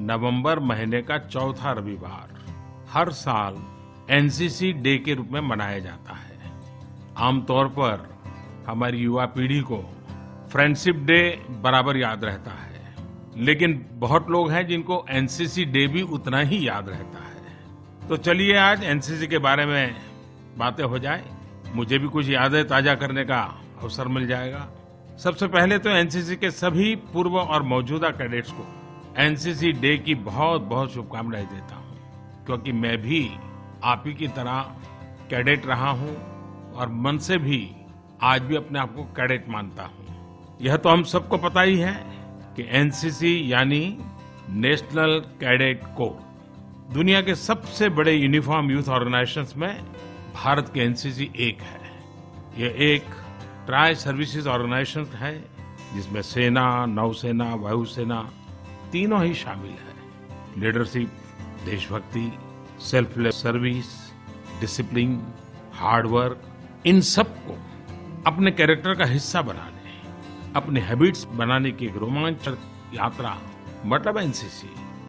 नवंबर महीने का चौथा रविवार। हर साल एनसीसी डे के रूप में मनाया जाता है। आमतौर पर हमारी युवा पीढ़ी को फ्रेंडशिप डे बराबर याद रहता है। लेकिन बहुत लोग हैं जिनको एनसीसी डे भी उतना ही याद रहता है। तो चलिए आज एनसीसी के बारे में बातें हो जाए। मुझे भी कुछ यादें ताज़ा करने का अवसर मिल जाएगा। सबसे पहले तो एनसीसी के सभी पूर्व और मौजूदा कैडेट्स को एनसीसी डे की बहुत बहुत शुभकामनाएँ देता हूँ, क्योंकि मैं भी आप ही की तरह कैडेट रहा हूँ और मन से भी आज भी अपने आप को कैडेट मानता हूँ। यह तो हम सबको पता ही है कि एनसीसी यानी नेशनल कैडेट कोर दुनिया के सबसे बड़े यूनिफॉर्म यूथ ऑर्गेनाइजेशंस में भारत की एनसीसी एक है। यह एक ट्राई सर्विसेज़ ऑर्गेनाइजेशन है, जिसमें सेना, नौसेना, वायुसेना तीनों ही शामिल है। लीडरशिप देशभक्ति selfless service discipline hard work इन सबको अपने कैरेक्टर का हिस्सा बनाने, अपने हैबिट्स बनाने की एक रोमांचक यात्रा मतलब एनसीसी